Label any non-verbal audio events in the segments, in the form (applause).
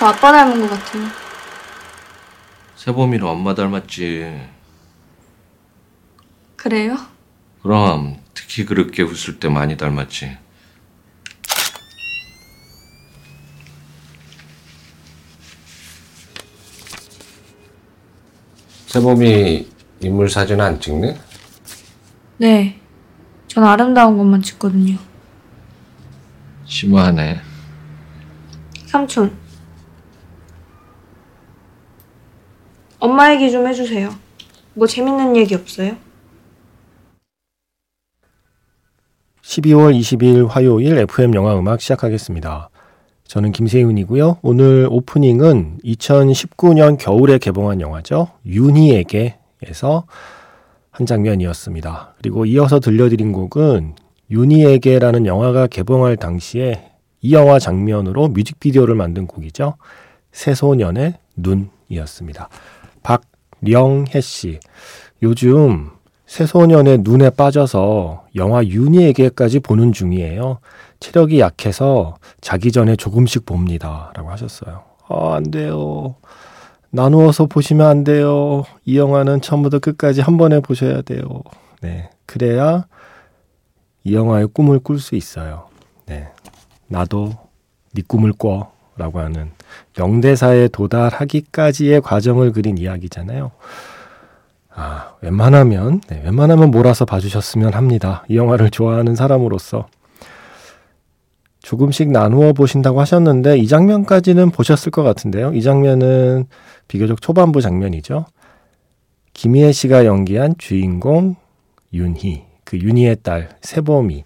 저 아빠 닮은 것 같아요. 세범이는 엄마 닮았지. 그래요? 그럼 특히 그렇게 웃을 때 많이 닮았지. 세범이 인물 사진 안 찍네? 네. 전 아름다운 것만 찍거든요. 심하네. 삼촌. 엄마 얘기 좀 해주세요. 뭐 재밌는 얘기 없어요? 12월 22일 화요일 FM 영화 음악 시작하겠습니다. 저는 김세윤이고요. 오늘 오프닝은 2019년 겨울에 개봉한 영화죠. 윤희에게에서 한 장면이었습니다. 그리고 이어서 들려드린 곡은 윤희에게라는 영화가 개봉할 당시에 이 영화 장면으로 뮤직비디오를 만든 곡이죠. 새소년의 눈이었습니다. 박령혜 씨. 요즘 새소년의 눈에 빠져서 영화 윤희에게까지 보는 중이에요. 체력이 약해서 자기 전에 조금씩 봅니다. 라고 하셨어요. 아, 안 돼요. 나누어서 보시면 안 돼요. 이 영화는 처음부터 끝까지 한 번에 보셔야 돼요. 네. 그래야 이 영화의 꿈을 꿀 수 있어요. 네. 나도 네 꿈을 꿔. 라고 하는 명대사에 도달하기까지의 과정을 그린 이야기잖아요. 아, 웬만하면, 네, 웬만하면 몰아서 봐주셨으면 합니다. 이 영화를 좋아하는 사람으로서. 조금씩 나누어 보신다고 하셨는데 이 장면까지는 보셨을 것 같은데요. 이 장면은 비교적 초반부 장면이죠. 김희애 씨가 연기한 주인공 윤희, 그 윤희의 딸 세범이.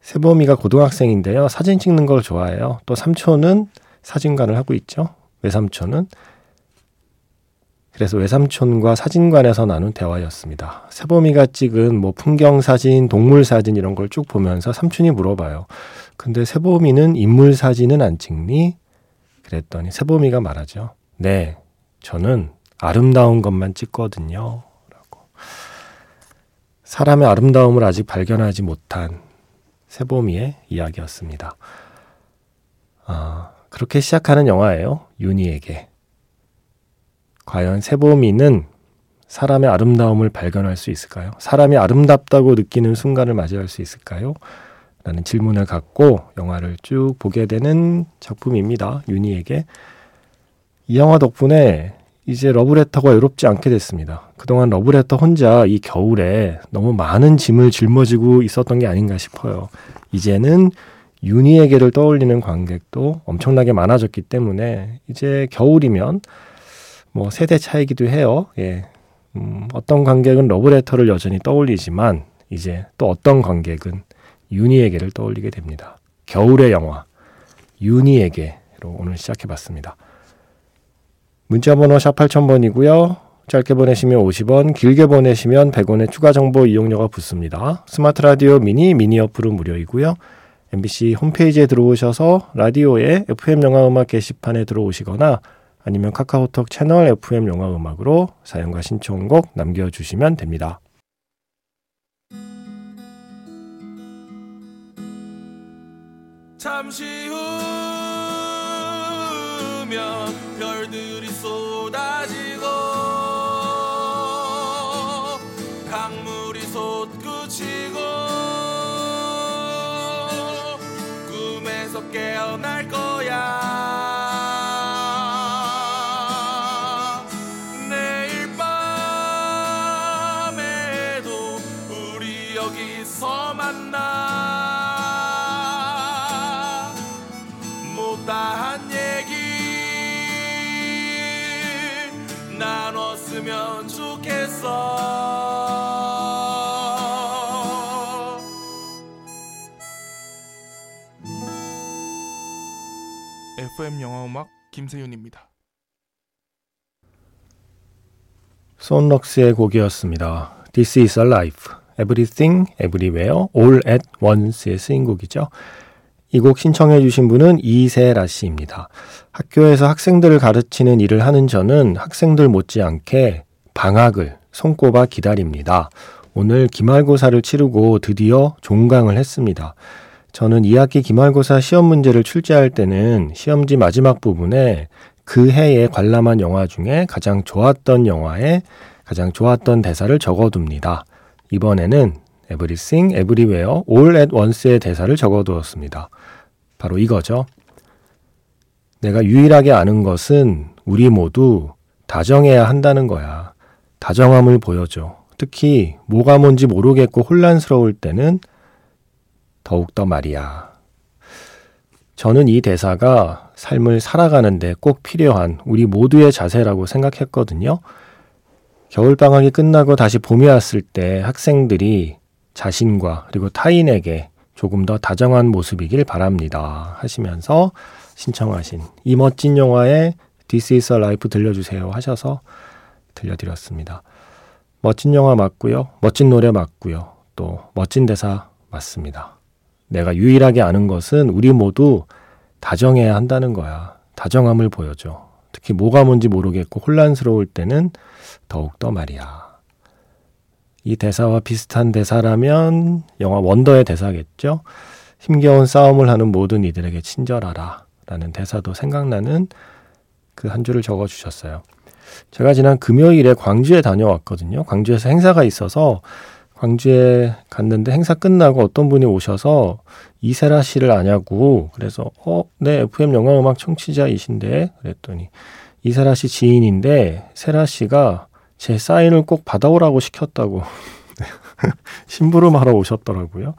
세범이가 고등학생인데요. 사진 찍는 걸 좋아해요. 또 삼촌은 사진관을 하고 있죠. 외삼촌은. 그래서 외삼촌과 사진관에서 나눈 대화였습니다. 세범이가 찍은 뭐 풍경 사진, 동물 사진 이런 걸 쭉 보면서 삼촌이 물어봐요. 근데 세범이는 인물 사진은 안 찍니? 그랬더니 세범이가 말하죠. 네, 저는 아름다운 것만 찍거든요. 라고. 사람의 아름다움을 아직 발견하지 못한 세범이의 이야기였습니다. 아, 그렇게 시작하는 영화예요. 윤희에게. 과연 세범이는 사람의 아름다움을 발견할 수 있을까요? 사람이 아름답다고 느끼는 순간을 맞이할 수 있을까요? 라는 질문을 갖고 영화를 쭉 보게 되는 작품입니다. 윤희에게. 이 영화 덕분에 이제 러브레터가 외롭지 않게 됐습니다. 그동안 러브레터 혼자 이 겨울에 너무 많은 짐을 짊어지고 있었던 게 아닌가 싶어요. 이제는 윤희에게를 떠올리는 관객도 엄청나게 많아졌기 때문에 이제 겨울이면 뭐 세대 차이기도 해요. 예. 음, 어떤 관객은 러브레터를 여전히 떠올리지만 이제 또 어떤 관객은 윤희에게를 떠올리게 됩니다. 겨울의 영화 윤희에게로 오늘 시작해 봤습니다. 문자 번호 샵 8000번이고요. 짧게 보내시면 50원, 길게 보내시면 100원의 추가 정보 이용료가 붙습니다. 스마트 라디오 미니, 미니 어플은 무료이고요. MBC 홈페이지에 들어오셔서 라디오의 FM 영화 음악 게시판에 들어오시거나 아니면 카카오톡 채널 FM 영화 음악으로 사연과 신청곡 남겨주시면 됩니다. 잠시 후면 별들이 쏟아지 깨어날 거야. 내일 밤에도 우리 여기서 만나. 못다한 얘기 나눴으면 좋겠어 FM 영화음악 김세윤입니다. 손럭스의 곡이었습니다. This is a life. Everything, Everywhere, All at Once의 쓰인 곡이죠. 이 곡 신청해 주신 분은 이세라 씨입니다. 학교에서 학생들을 가르치는 일을 하는 저는 학생들 못지않게 방학을 손꼽아 기다립니다. 오늘 기말고사를 치르고 드디어 종강을 했습니다. 저는 2학기 기말고사 시험 문제를 출제할 때는 시험지 마지막 부분에 그 해에 관람한 영화 중에 가장 좋았던 영화에 가장 좋았던 대사를 적어둡니다. 이번에는 Everything, Everywhere, All at Once의 대사를 적어두었습니다. 바로 이거죠. 내가 유일하게 아는 것은 우리 모두 다정해야 한다는 거야. 다정함을 보여줘. 특히 뭐가 뭔지 모르겠고 혼란스러울 때는 더욱더 말이야. 저는 이 대사가 삶을 살아가는데 꼭 필요한 우리 모두의 자세라고 생각했거든요. 겨울방학이 끝나고 다시 봄이 왔을 때 학생들이 자신과 그리고 타인에게 조금 더 다정한 모습이길 바랍니다. 하시면서 신청하신 이 멋진 영화의 This is a Life 들려주세요 하셔서 들려드렸습니다. 멋진 영화 맞고요. 멋진 노래 맞고요. 또 멋진 대사 맞습니다. 내가 유일하게 아는 것은 우리 모두 다정해야 한다는 거야. 다정함을 보여줘. 특히 뭐가 뭔지 모르겠고 혼란스러울 때는 더욱더 말이야. 이 대사와 비슷한 대사라면 영화 원더의 대사겠죠. 힘겨운 싸움을 하는 모든 이들에게 친절하라. 라는 대사도 생각나는 그 한 줄을 적어 주셨어요. 제가 지난 금요일에 광주에 다녀왔거든요. 광주에서 행사가 있어서 광주에 갔는데 행사 끝나고 어떤 분이 오셔서 이세라 씨를 아냐고 그래서 어, 네 FM 영화 음악 청취자이신데 그랬더니 이세라 씨 지인인데 세라 씨가 제 사인을 꼭 받아오라고 시켰다고 (laughs) 심부름하러 오셨더라고요.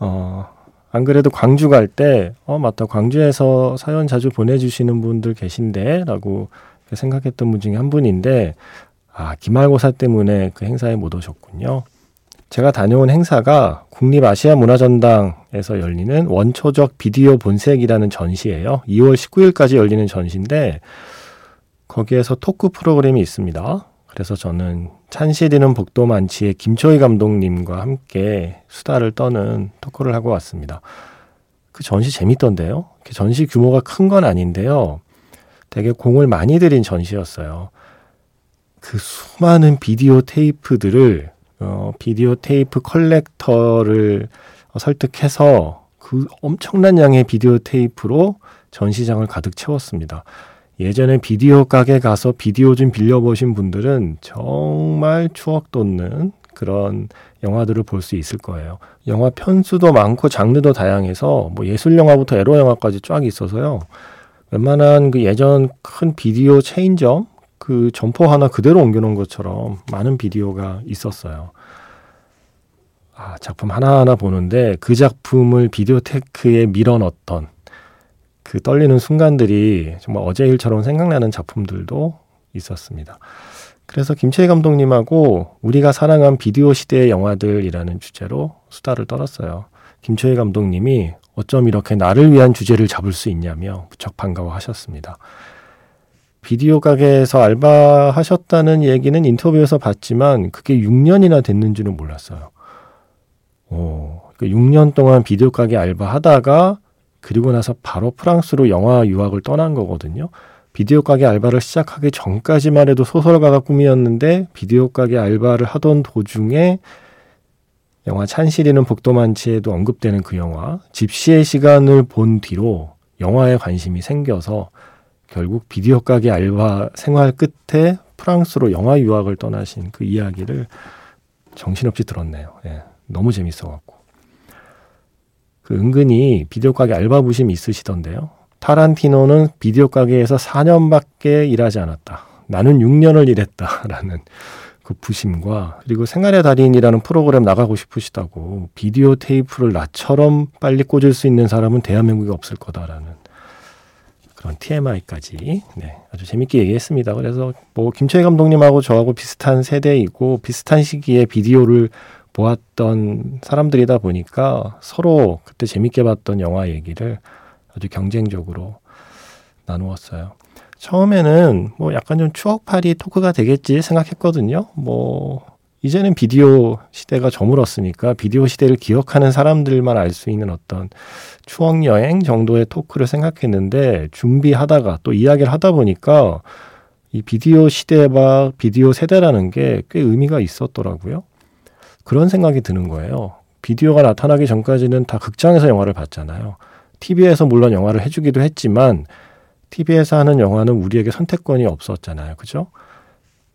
어, 안 그래도 광주 갈 때, 어, 맞다. 광주에서 사연 자주 보내주시는 분들 계신데, 라고 생각했던 분 중에 한 분인데, 아, 기말고사 때문에 그 행사에 못 오셨군요. 제가 다녀온 행사가 국립아시아문화전당에서 열리는 원초적 비디오 본색이라는 전시예요. 2월 19일까지 열리는 전시인데 거기에서 토크 프로그램이 있습니다. 그래서 저는 찬시리는 복도 만치의 김초희 감독님과 함께 수다를 떠는 토크를 하고 왔습니다. 그 전시 재밌던데요. 전시 규모가 큰 건 아닌데요. 되게 공을 많이 들인 전시였어요. 그 수많은 비디오 테이프들을 어, 비디오 테이프 컬렉터를 설득해서 그 엄청난 양의 비디오 테이프로 전시장을 가득 채웠습니다. 예전에 비디오 가게 가서 비디오 좀 빌려보신 분들은 정말 추억 돋는 그런 영화들을 볼 수 있을 거예요. 영화 편수도 많고 장르도 다양해서 뭐 예술 영화부터 에로 영화까지 쫙 있어서요. 웬만한 그 예전 큰 비디오 체인점 그 점포 하나 그대로 옮겨놓은 것처럼 많은 비디오가 있었어요. 아, 작품 하나하나 보는데 그 작품을 비디오 테크에 밀어 넣었던 그 떨리는 순간들이 정말 어제 일처럼 생각나는 작품들도 있었습니다. 그래서 김채희 감독님하고 우리가 사랑한 비디오 시대의 영화들이라는 주제로 수다를 떨었어요. 김채희 감독님이 어쩜 이렇게 나를 위한 주제를 잡을 수 있냐며 무척 반가워하셨습니다. 비디오 가게에서 알바하셨다는 얘기는 인터뷰에서 봤지만 그게 6년이나 됐는지는 몰랐어요. 오, 6년 동안 비디오 가게 알바하다가 그리고 나서 바로 프랑스로 영화 유학을 떠난 거거든요. 비디오 가게 알바를 시작하기 전까지만 해도 소설가가 꿈이었는데 비디오 가게 알바를 하던 도중에 영화 찬실이는 복도만치에도 언급되는 그 영화 집시의 시간을 본 뒤로 영화에 관심이 생겨서 결국 비디오 가게 알바 생활 끝에 프랑스로 영화 유학을 떠나신 그 이야기를 정신없이 들었네요. 예, 너무 재밌어갖고. 그 은근히 비디오 가게 알바 부심 있으시던데요. 타란티노는 비디오 가게에서 4년밖에 일하지 않았다. 나는 6년을 일했다라는 그 부심과 그리고 생활의 달인이라는 프로그램 나가고 싶으시다고 비디오 테이프를 나처럼 빨리 꽂을 수 있는 사람은 대한민국에 없을 거다라는 그런 TMI까지 네, 아주 재밌게 얘기했습니다. 그래서 뭐 김철희 감독님하고 저하고 비슷한 세대이고 비슷한 시기에 비디오를 보았던 사람들이다 보니까 서로 그때 재밌게 봤던 영화 얘기를 아주 경쟁적으로 나누었어요. 처음에는 뭐 약간 좀 추억팔이 토크가 되겠지 생각했거든요. 뭐 이제는 비디오 시대가 저물었으니까 비디오 시대를 기억하는 사람들만 알 수 있는 어떤 추억 여행 정도의 토크를 생각했는데 준비하다가 또 이야기를 하다 보니까 이 비디오 시대와 비디오 세대라는 게 꽤 의미가 있었더라고요. 그런 생각이 드는 거예요. 비디오가 나타나기 전까지는 다 극장에서 영화를 봤잖아요. TV에서 물론 영화를 해주기도 했지만 TV에서 하는 영화는 우리에게 선택권이 없었잖아요. 그죠?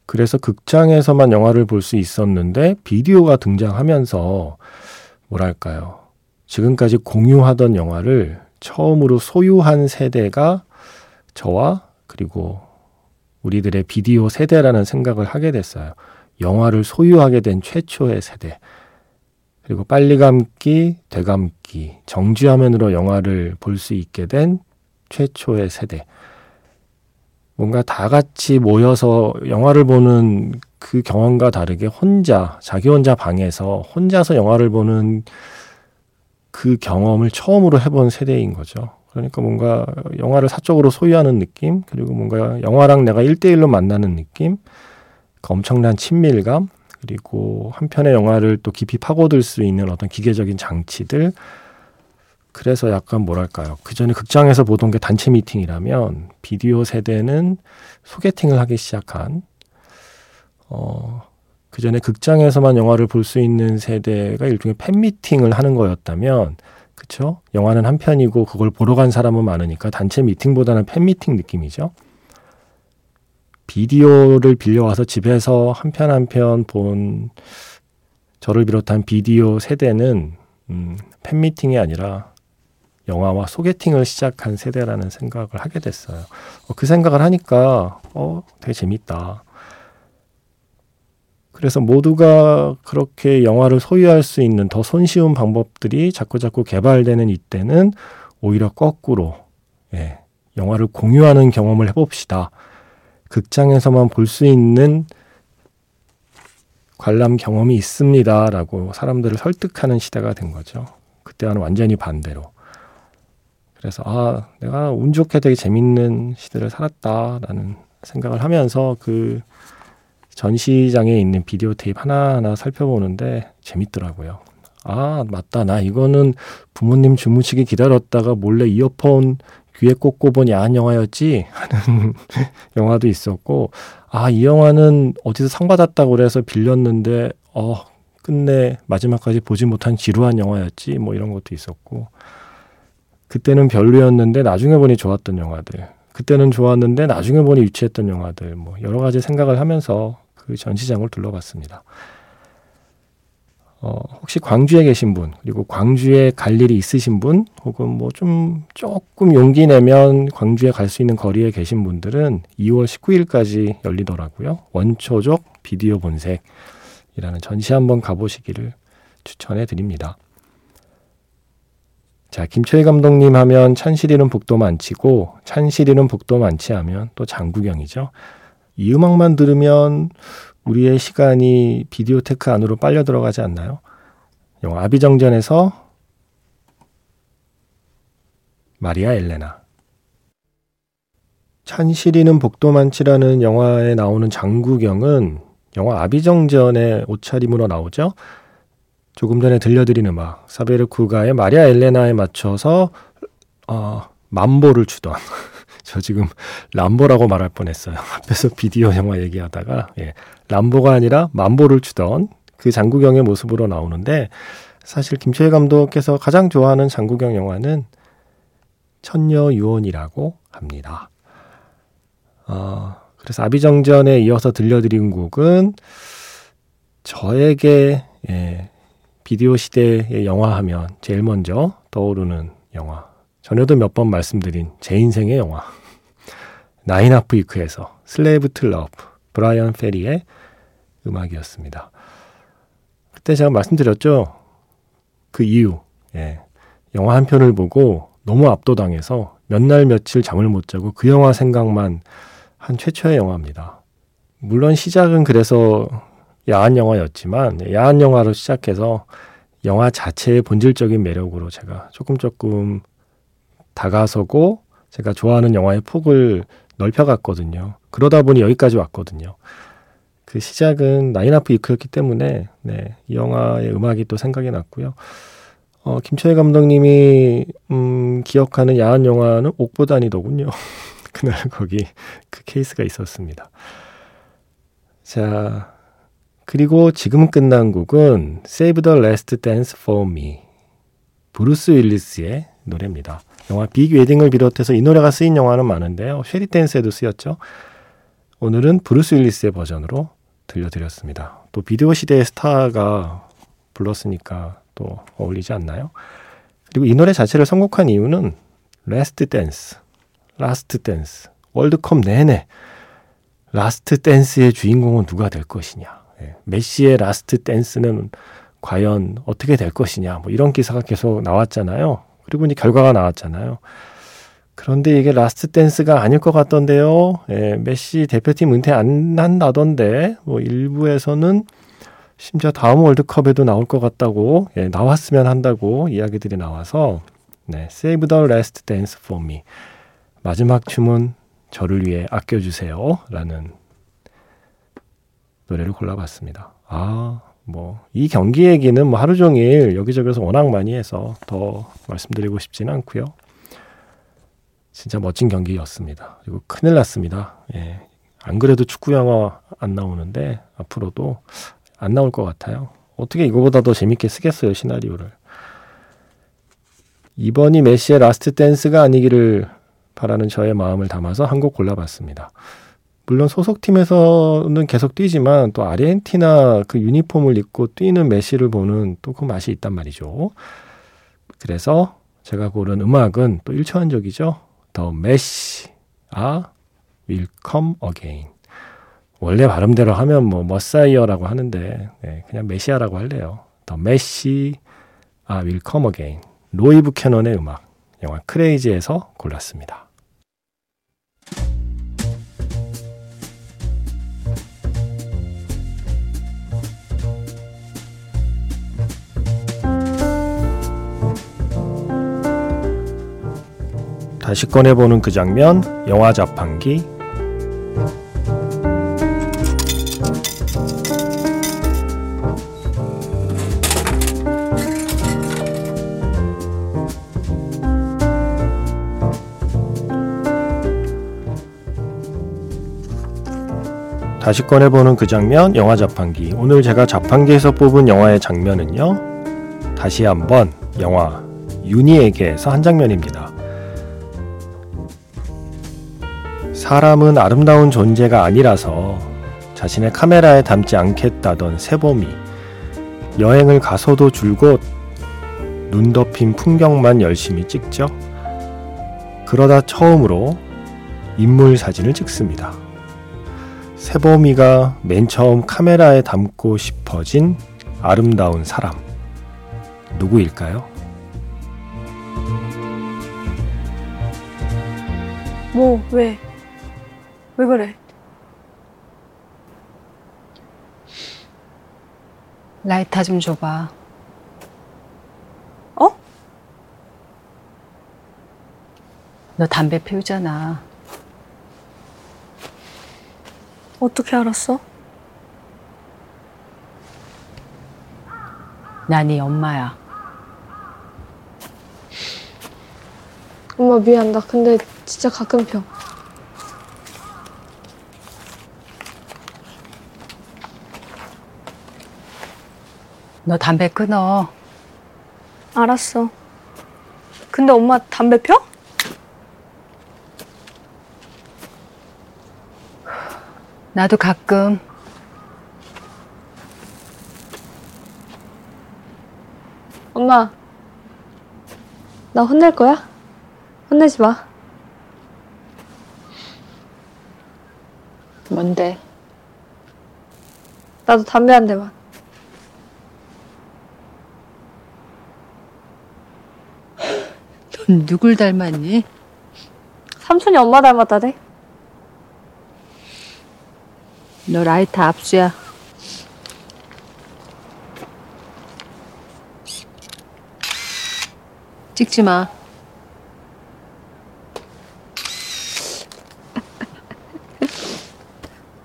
그래서 극장에서만 영화를 볼 수 있었는데 비디오가 등장하면서 뭐랄까요. 지금까지 공유하던 영화를 처음으로 소유한 세대가 저와 그리고 우리들의 비디오 세대라는 생각을 하게 됐어요. 영화를 소유하게 된 최초의 세대. 그리고 빨리 감기, 되감기, 정지화면으로 영화를 볼 수 있게 된 최초의 세대. 뭔가 다 같이 모여서 영화를 보는 그 경험과 다르게 혼자, 자기 혼자 방에서 혼자서 영화를 보는 그 경험을 처음으로 해본 세대인 거죠. 그러니까 뭔가 영화를 사적으로 소유하는 느낌, 그리고 뭔가 영화랑 내가 1대1로 만나는 느낌, 그 엄청난 친밀감, 그리고 한 편의 영화를 또 깊이 파고들 수 있는 어떤 기계적인 장치들, 그래서 약간 뭐랄까요. 그 전에 극장에서 보던 게 단체 미팅이라면 비디오 세대는 소개팅을 하기 시작한, 어, 그 전에 극장에서만 영화를 볼 수 있는 세대가 일종의 팬미팅을 하는 거였다면, 그쵸? 영화는 한 편이고 그걸 보러 간 사람은 많으니까 단체 미팅보다는 팬미팅 느낌이죠. 비디오를 빌려와서 집에서 한 편 한 편 본 저를 비롯한 비디오 세대는 음, 팬미팅이 아니라 영화와 소개팅을 시작한 세대라는 생각을 하게 됐어요. 어, 그 생각을 하니까 어, 되게 재밌다. 그래서 모두가 그렇게 영화를 소유할 수 있는 더 손쉬운 방법들이 자꾸자꾸 개발되는 이때는 오히려 거꾸로 예, 영화를 공유하는 경험을 해봅시다. 극장에서만 볼 수 있는 관람 경험이 있습니다라고 사람들을 설득하는 시대가 된 거죠. 그때와는 완전히 반대로. 그래서 아 내가 운 좋게 되게 재밌는 시대를 살았다라는 생각을 하면서 그 전시장에 있는 비디오 테이프 하나하나 살펴보는데 재밌더라고요. 아 맞다. 나 이거는 부모님 주무시기 기다렸다가 몰래 이어폰 귀에 꽂고 본 야한 영화였지? 하는 (laughs) 영화도 있었고 아 이 영화는 어디서 상 받았다고 그래서 빌렸는데 어 끝내 마지막까지 보지 못한 지루한 영화였지? 뭐 이런 것도 있었고 그때는 별로였는데 나중에 보니 좋았던 영화들 그때는 좋았는데 나중에 보니 유치했던 영화들 뭐 여러 가지 생각을 하면서 그 전시장을 둘러봤습니다. 어, 혹시 광주에 계신 분, 그리고 광주에 갈 일이 있으신 분, 혹은 뭐 좀 조금 용기 내면 광주에 갈 수 있는 거리에 계신 분들은 2월 19일까지 열리더라고요. 원초적 비디오 본색이라는 전시 한번 가보시기를 추천해 드립니다. 자, 김철희 감독님 하면 찬실이는 복도 만치고 찬실이는 복도 만치 하면 또 장구경이죠. 이 음악만 들으면 우리의 시간이 비디오 테크 안으로 빨려 들어가지 않나요? 영화 아비정전에서 마리아 엘레나 찬실이는 복도 많지라는 영화에 나오는 장국영은 영화 아비정전의 옷차림으로 나오죠. 조금 전에 들려드린 음악 사비에르 쿠가의 마리아 엘레나에 맞춰서 어, 맘보를 추던 (laughs) 저 지금 람보라고 말할 뻔했어요. (laughs) 앞에서 비디오 영화 얘기하다가 예, 람보가 아니라 만보를 추던 그 장구경의 모습으로 나오는데 사실 김철 감독께서 가장 좋아하는 장구경 영화는 천녀 유언이라고 합니다. 어, 그래서 아비정전에 이어서 들려드린 곡은 저에게 예, 비디오 시대의 영화 하면 제일 먼저 떠오르는 영화. 전에도 몇 번 말씀드린 제 인생의 영화. Nine Half Week에서 Slave to Love 브라이언 페리의 음악이었습니다. 그때 제가 말씀드렸죠. 그 이유. 예. 영화 한 편을 보고 너무 압도당해서 몇 날 며칠 잠을 못 자고 그 영화 생각만 한 최초의 영화입니다. 물론 시작은 그래서 야한 영화였지만 야한 영화로 시작해서 영화 자체의 본질적인 매력으로 제가 조금 조금 다가서고 제가 좋아하는 영화의 폭을 넓혀갔거든요. 그러다 보니 여기까지 왔거든요. 그 시작은 나인아프 이크였기 때문에 네, 이 영화의 음악이 또 생각이 났고요. 어, 김철희 감독님이 음, 기억하는 야한 영화는 옥보단이더군요. (laughs) 그날 거기 그 케이스가 있었습니다. 자, 그리고 지금 끝난 곡은 Save the Last Dance for Me. 브루스 윌리스의 노래입니다. 영화 Big Wedding을 비롯해서 이 노래가 쓰인 영화는 많은데요. Shall We Dance에도 쓰였죠. 오늘은 브루스 윌리스의 버전으로 들려드렸습니다. 또 비디오 시대의 스타가 불렀으니까 또 어울리지 않나요? 그리고 이 노래 자체를 선곡한 이유는 last dance, last dance, 월드컵 내내 last dance의 주인공은 누가 될 것이냐. 예, 메시의 last dance는 과연 어떻게 될 것이냐. 뭐 이런 기사가 계속 나왔잖아요. 그리고 이제 결과가 나왔잖아요. 그런데 이게 last dance가 아닐 것 같던데요. 예, 메시 대표팀 은퇴 안 한다던데, 뭐 일부에서는 심지어 다음 월드컵에도 나올 것 같다고, 예, 나왔으면 한다고 이야기들이 나와서, 네, Save the Last Dance for Me. 마지막 춤은 저를 위해 아껴주세요. 라는 노래를 골라봤습니다. 아, 뭐, 이 경기 얘기는 뭐 하루 종일 여기저기서 워낙 많이 해서 더 말씀드리고 싶지는 않고요. 진짜 멋진 경기였습니다. 그리고 큰일 났습니다. 예. 안 그래도 축구 영화 안 나오는데 앞으로도 안 나올 것 같아요. 어떻게 이거보다 더 재밌게 쓰겠어요, 시나리오를. 이번이 메시의 last dance가 아니기를 바라는 저의 마음을 담아서 한 곡 골라봤습니다. 물론 소속팀에서는 계속 뛰지만 또 아르헨티나 그 유니폼을 입고 뛰는 메시를 보는 또 그 맛이 있단 말이죠. 그래서 제가 고른 음악은 또 일차원적이죠. The Messiah, come again. 원래 발음대로 하면 뭐 Messiah라고 하는데 네, 그냥 메시아라고 할래요. The Messiah will come again. 로이 부캐넌의 음악, 영화 Crazy에서 골랐습니다. 다시 꺼내보는 그 장면, 영화 자판기. 다시 꺼내보는 그 장면, 영화 자판기. 오늘 제가 자판기에서 뽑은 영화의 장면은요. 다시 한번 영화 윤희에게서 한 장면입니다. 사람은 아름다운 존재가 아니라서 자신의 카메라에 담지 않겠다던 세범이 여행을 가서도 줄곧 눈 덮인 풍경만 열심히 찍죠. 그러다 처음으로 인물 사진을 찍습니다. 세범이가 맨 처음 카메라에 담고 싶어진 아름다운 사람. 누구일까요? 뭐, 왜? 왜 그래? 라이터 좀 줘봐. 어? 너 담배 피우잖아. 어떻게 알았어? 나네 엄마야. 엄마 미안. 나 근데 진짜 가끔 펴. 너 담배 끊어. 알았어. 근데 엄마 담배 펴? 나도 가끔 엄마. 나 혼낼 거야? 혼내지 마. 뭔데? 나도 담배 한 대만. 누굴 닮았니? 삼촌이 엄마 닮았다대. 너 라이터 압수야. 찍지 마.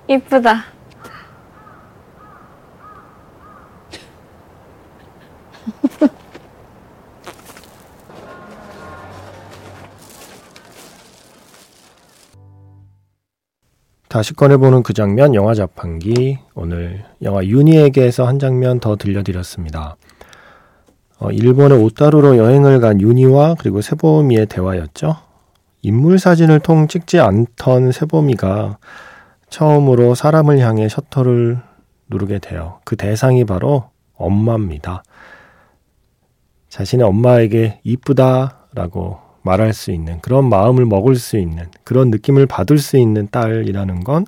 이쁘다. 다시 꺼내보는 그 장면 영화 자판기 오늘 영화 윤희에게서 한 장면 더 들려드렸습니다. 어, 일본의 오타루로 여행을 간 윤희와 그리고 세보미의 대화였죠. 인물 사진을 통 찍지 않던 세보미가 처음으로 사람을 향해 셔터를 누르게 돼요. 그 대상이 바로 엄마입니다. 자신의 엄마에게 이쁘다라고 말할 수 있는 그런 마음을 먹을 수 있는 그런 느낌을 받을 수 있는 딸이라는 건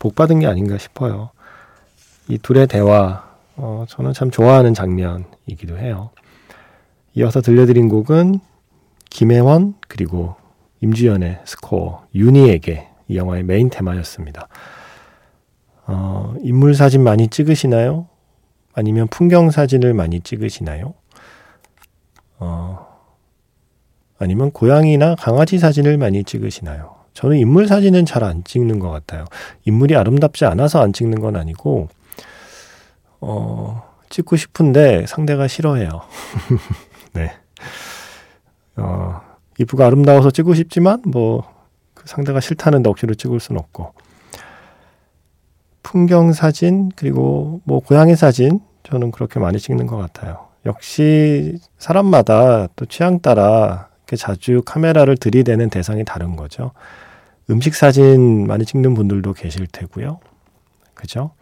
복받은 게 아닌가 싶어요. 이 둘의 대화 어, 저는 참 좋아하는 장면이기도 해요. 이어서 들려드린 곡은 김혜원 그리고 임주연의 스코어 윤희에게 이 영화의 메인 테마였습니다. 어, 인물 사진 많이 찍으시나요? 아니면 풍경 사진을 많이 찍으시나요? 어, 아니면 고양이나 강아지 사진을 많이 찍으시나요? 저는 인물 사진은 잘 안 찍는 것 같아요. 인물이 아름답지 않아서 안 찍는 건 아니고, 어, 찍고 싶은데 상대가 싫어해요. (laughs) 네. 어, 이쁘고 아름다워서 찍고 싶지만, 뭐, 그 상대가 싫다는데 억지로 찍을 순 없고. 풍경 사진, 그리고 뭐, 고양이 사진, 저는 그렇게 많이 찍는 것 같아요. 역시 사람마다 또 취향 따라 자주 카메라를 들이대는 대상이 다른 거죠. 음식 사진 많이 찍는 분들도 계실 테고요. 그죠?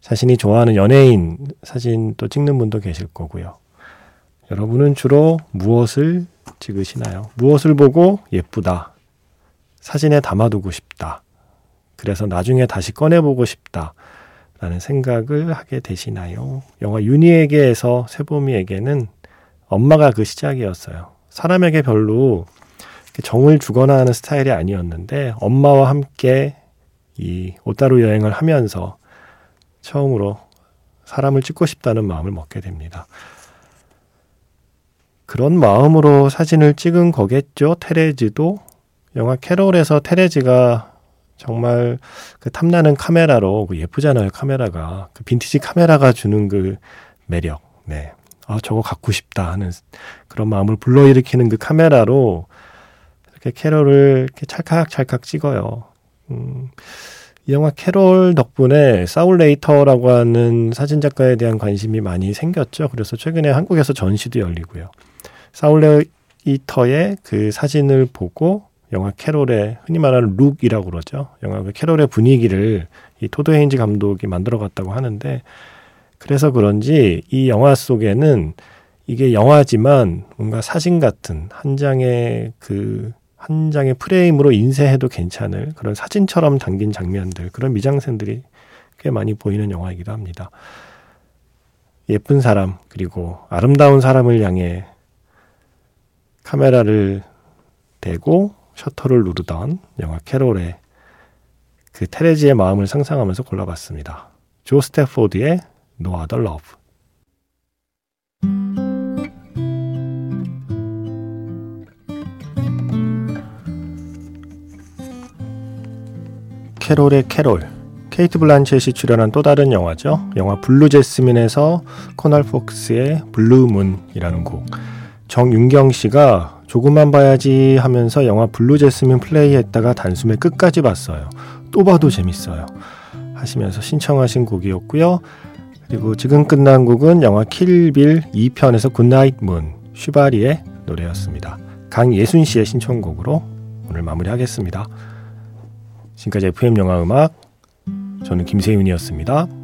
자신이 좋아하는 연예인 사진도 찍는 분도 계실 거고요. 여러분은 주로 무엇을 찍으시나요? 무엇을 보고 예쁘다. 사진에 담아두고 싶다. 그래서 나중에 다시 꺼내보고 싶다. 라는 생각을 하게 되시나요? 영화 윤희에게에서 세보미에게는 엄마가 그 시작이었어요. 사람에게 별로 정을 주거나 하는 스타일이 아니었는데 엄마와 함께 이 오따루 여행을 하면서 처음으로 사람을 찍고 싶다는 마음을 먹게 됩니다. 그런 마음으로 사진을 찍은 거겠죠. 테레즈도 영화 캐롤에서 테레즈가 정말 그 탐나는 카메라로 그 예쁘잖아요 카메라가 그 빈티지 카메라가 주는 그 매력 네. 아 저거 갖고 싶다 하는 그런 마음을 불러일으키는 그 카메라로 이렇게 캐롤을 이렇게 찰칵찰칵 찍어요. 음, 이 영화 캐롤 덕분에 사울레이터라고 하는 사진 작가에 대한 관심이 많이 생겼죠. 그래서 최근에 한국에서 전시도 열리고요. 사울레이터의 그 사진을 보고 영화 캐롤의 흔히 말하는 look이라고 그러죠. 영화 그 캐롤의 분위기를 이 토드 헤인즈 감독이 만들어 갔다고 하는데 그래서 그런지 이 영화 속에는 이게 영화지만 뭔가 사진 같은 한 장의 그 한 장의 프레임으로 인쇄해도 괜찮을 그런 사진처럼 담긴 장면들 그런 미장센들이 꽤 많이 보이는 영화이기도 합니다. 예쁜 사람 그리고 아름다운 사람을 향해 카메라를 대고 셔터를 누르던 영화 캐롤의 그 테레즈의 마음을 상상하면서 골라봤습니다. 조 스태포드의 No Other Love. 캐롤의 캐롤. 케이트 블란쳇이 출연한 또 다른 영화죠. 영화 Blue Jasmine에서 코널 폭스의 Blue Moon이라는 곡. 정윤경 씨가 조금만 봐야지 하면서 영화 Blue Jasmine 플레이했다가 단숨에 끝까지 봤어요. 또 봐도 재밌어요. 하시면서 신청하신 곡이었고요. 그리고 지금 끝난 곡은 영화 Kill Bill 2편에서 Goodnight Moon 시바리의 노래였습니다. 강예순 씨의 신청곡으로 오늘 마무리하겠습니다. 지금까지 FM 영화 음악 저는 김세윤이었습니다.